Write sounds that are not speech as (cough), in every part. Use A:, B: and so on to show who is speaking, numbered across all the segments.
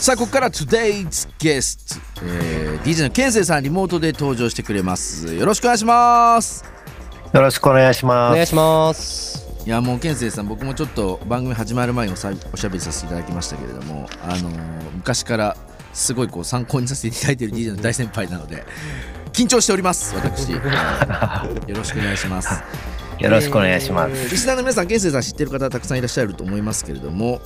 A: さあここから Today's Guest、えー、DJ のケンセイさんリモートで登場してくれます。よろしくお願いします。
B: よろしくお願いします。
C: お願いします。
A: いやもうケンセイさん僕もちょっと番組始まる前におさおしゃべりさせていただきましたけれどもあのー昔からすごいこう参考にさせていただいている DJ の大先輩なので緊張しております私。よろしくお願いします
B: よろしくお願いします、
A: えーリスナーの皆さん、ケンセイさん知ってる方たくさんいらっしゃると思いますけれども、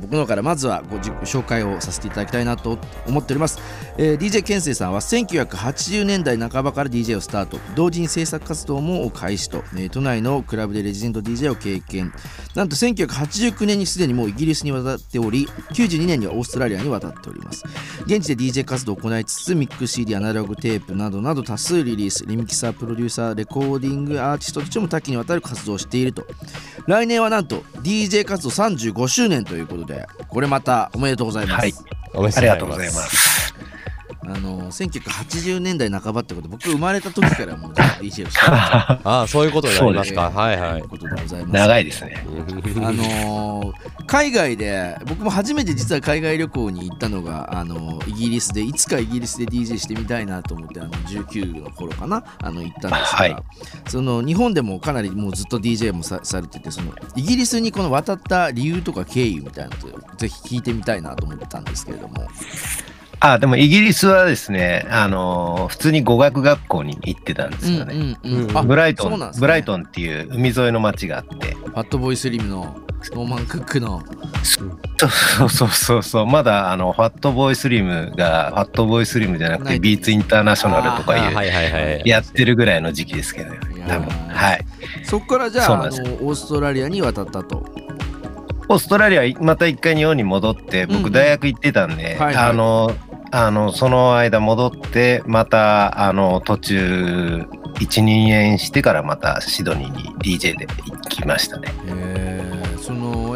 A: 僕の方からまずはご自己紹介をさせていただきたいなと思っております。えー DJ ケンセイさんは1980年代半ばから DJ をスタート、同時に制作活動も開始と、えー都内のクラブでレジェンド DJ を経験。なんと1989年にすでにもうイギリスに渡っており、92年にはオーストラリアに渡っております。現地で DJ 活動を行いつつミックス CD アナログテープなどなど多数リリースリミキサープロデューサーレコーディングアーティストしても多岐にわたる活動をしていると来年はなんと DJ 活動35周年ということでこれまたおめでとうございます、
B: はい
C: おめで
B: ありがとうございます
A: あの1980年代半ばってこと僕生まれた時からもう DJ をしてた
C: ああそういうことになりますか。はいはい。
A: ことでございます。
B: 長いですね。
A: あのー海外で僕も初めて実は海外旅行に行ったのが、あのーイギリスでいつかイギリスで DJ してみたいなと思ってあの19の頃かなあの行ったんですが、
B: はい。
A: その日本でもかなりもうずっと DJ もさされててそのイギリスにこの渡った理由とか経緯みたいなのをぜひ聞いてみたいなと思ったんですけれども
B: あでもイギリスはですねあのー普通に語学学校に行ってたんですよね、
A: うんうんうん。
C: うん
A: あ
B: ブライトン、
A: ね。
B: ブライトンっていう海沿いの町があって。
A: ファットボーイスリムのノーマンクックの。
B: そうそうそうそう。まだあのファットボーイスリムがファットボーイスリムじゃなくてビーツインターナショナルとか
C: あ
B: いうやってるぐらいの時期ですけどね。多分はい。
A: そこからじゃああのオーストラリアに渡ったと。
B: オーストラリアまた一回日本に戻って
A: うんうん。
B: 僕大学行ってたんで、
A: はいはい。
B: あのあのその間戻ってまたあの途中12年してからまたシドニーに DJ で行きましたね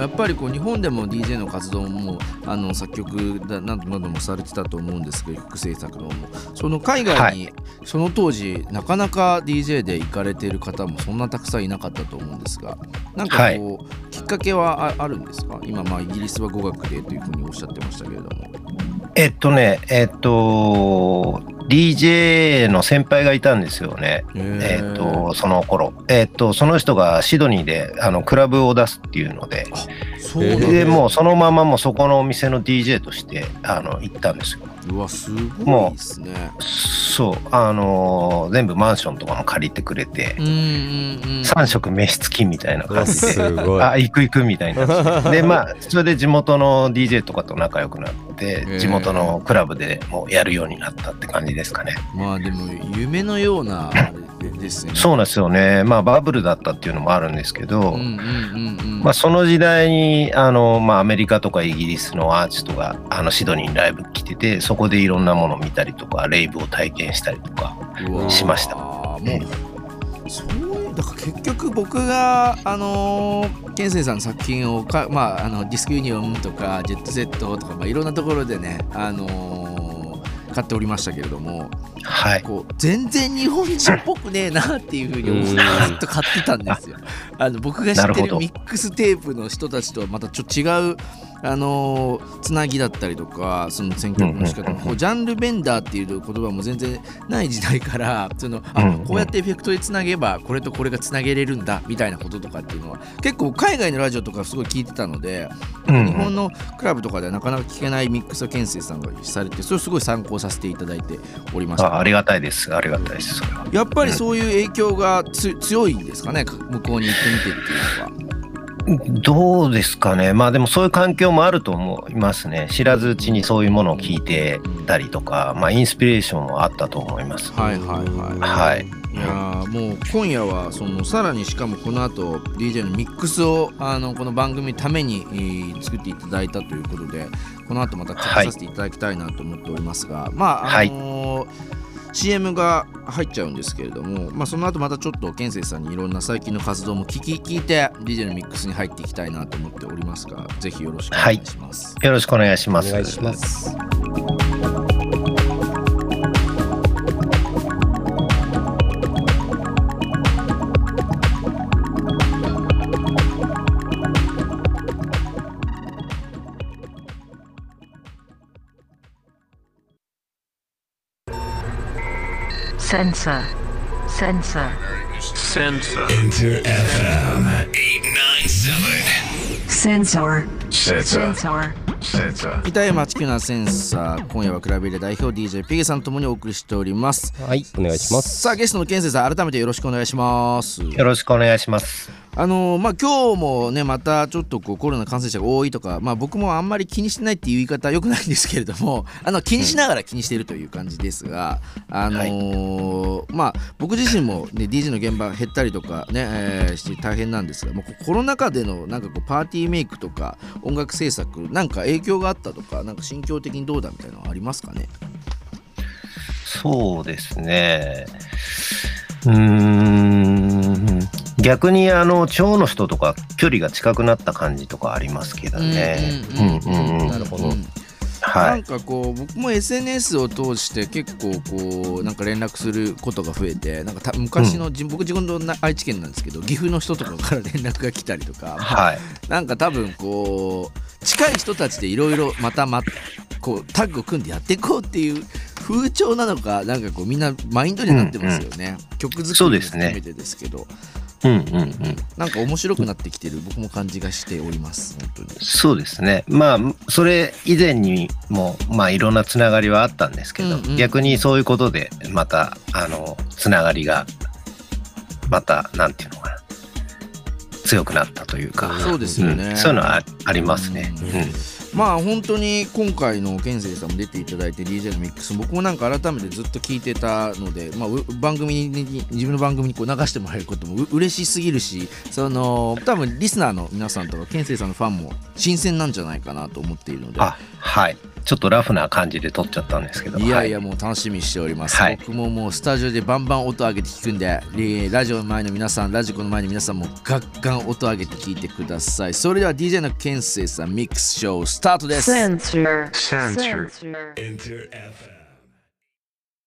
A: やっぱりこう日本でも DJ の活動もあの作曲だなどなどもされてたと思うんですけど曲制作のも。その海外に、その当時なかなか DJ で行かれている方もそんなたくさんいなかったと思うんですがなんかこう、きっかけはああるんですか？今まあイギリスは語学でというふうにおっしゃってましたけれども。
B: えっとねえっと DJ の先輩がいたんですよね。えっとその頃。えっとその人がシドニーであのクラブを出すっていうので。
A: そうなんだ。
B: でもうそのままもうそこのお店の DJ としてあの行ったんですよ。
A: うわすごいですね
B: そう、あのー全部マンションとかも借りてくれて
A: う、んうんうん
B: 3食飯付きみたいな感じで、
C: すごい
B: あ、行く行くみたいな。(laughs) で、まあ、それで地元の DJ とかと仲良くなって地元のクラブでもうやるようになったって感じですかね。
A: まあでも夢のようなあれですね
B: そうなんですよね。まあ、バブルだったっていうのもあるんですけど、
A: うんうんうんうん
B: まあ、その時代に、あの、まあ、アメリカとかイギリスのアーティストが、あの、シドニーにライブ来てて、そこでいろんなものを見たりとか、レイブを体験したりとか、しました。
A: もうそういうだから結局僕があのーケンセイさんの作品をかまああのディスクユニオンとかジェットセットとかまあいろんなところでねあのー買っておりましたけれども
B: はい。
A: こう全然日本人っぽくねえなっていうふうに思ってずっと買ってたんですよ。(laughs) あの僕が知ってるミックステープの人たちとはまたちょっと違うあのーつなぎだったりとかその選曲の仕方
B: うんうんうん
A: ジャンルベンダーっていう言葉も全然ない時代からそのあ
B: うんうん
A: こうやってエフェクトでつなげばこれとこれがつなげれるんだみたいなこととかっていうのは結構海外のラジオとかすごい聞いてたので
B: うんうん
A: 日本のクラブとかではなかなか聞けないミックスをケンセイさんがされてそれをすごい参考させていただいておりました。
B: あありがたいです。ありがたいです。それは。
A: やっぱりそういう影響がつ強いんですかね向こうに行ってみてっていうのは。
B: どうですかね。まあでもそういう環境もあると思いますね。知らずうちにそういうものを聞いてたりとか、まあインスピレーションもあったと思います。
A: はいはいはい。
B: はい。
A: いやーもう今夜はそのさらにしかもこの後 DJ のミックスをあのこの番組のために、えー作っていただいたということでこの後また聞かさせていただきたいなと思っておりますが、まああのー CM が入っちゃうんですけれども、まあ、その後またちょっと健生さんにいろんな最近の活動も聞き聞いて DJ のミックスに入っていきたいなと思っておりますがぜひよろしくお願いします。
B: よろしくお願いします。
C: お願いします。
D: Sensor. Sensor.
E: Sensor.
F: Enter FM 897.
D: Sensor.
F: Sensor.
D: Sensor.
A: 北山地球なセンサー今夜はクラブエレ代表 DJ ピゲさんともにお送りしております
C: はい、お願いします。
A: さあゲストのケンさん改めてよろしくお願いします
B: よろしくお願いします。
A: あのーまあ今日もねまたちょっとこうコロナ感染者が多いとかまあ僕もあんまり気にしてないっていう言い方はよくないんですけれども (laughs) あの気にしながら気にしているという感じですが、あのーまあ僕自身もね DJ の現場減ったりとかね、えーして大変なんですがもうコロナ禍でのなんかこうパーティーメイクとか音楽制作なんか影響があったとかなんか心境的にどうだみたいなのはありますかね？
B: そうですね。うーん。逆にあの腸の人とか距離が近くなった感じとかありますけどね。
A: ううん
B: うんんうんうん。
C: なるほど
A: うん
B: はい。
A: なんかこう僕も SNS を通して結構こうなんか連絡することが増えてなんかた昔の、じ僕自分のな愛知県なんですけど岐阜の人とかから連絡が来たりとか、
B: はい。
A: なんか多分こう近い人たちでいろいろまたまこうタッグを組んでやっていこうっていう風潮なのかなんかこうみんなマインドになってますよね、曲作りも
B: そうですね
A: 含めてですけど
B: うんうんうん。
A: なんか面白くなってきてる僕も感じがしております本当に。
B: そうですね。まあ、それ以前にも、まあ、いろんなつながりはあったんですけど、
A: うんうん
B: 逆にそういうことで、また、あの、つながりが、また、なんていうのかな、強くなったというか、
A: そうですよね。
B: ん。そういうのはあありますね。
A: うん。
B: うん。
A: まあ本当に今回の健生さんも出ていただいて DJ のミックス僕もなんか改めてずっと聞いてたので、まあ、う番組に自分の番組にこう流してもらえることもう嬉しすぎるしその多分リスナーの皆さんとか健生さんのファンも新鮮なんじゃないかなと思っているので。
B: あ、はい。ちょっとラフな感じで撮っちゃったんですけど。
A: いやいや
B: は
A: もう楽しみにしております、
B: はい
A: 僕ももうスタジオでバンバン音上げて聞くんでリラジオの前の皆さんラジコの前の皆さんもガンガン音上げて聞いてくださいそれでは DJ の健生さんミックスショースタートです
D: Sensor.
E: Sensor.
D: Sensor.
F: Enter FM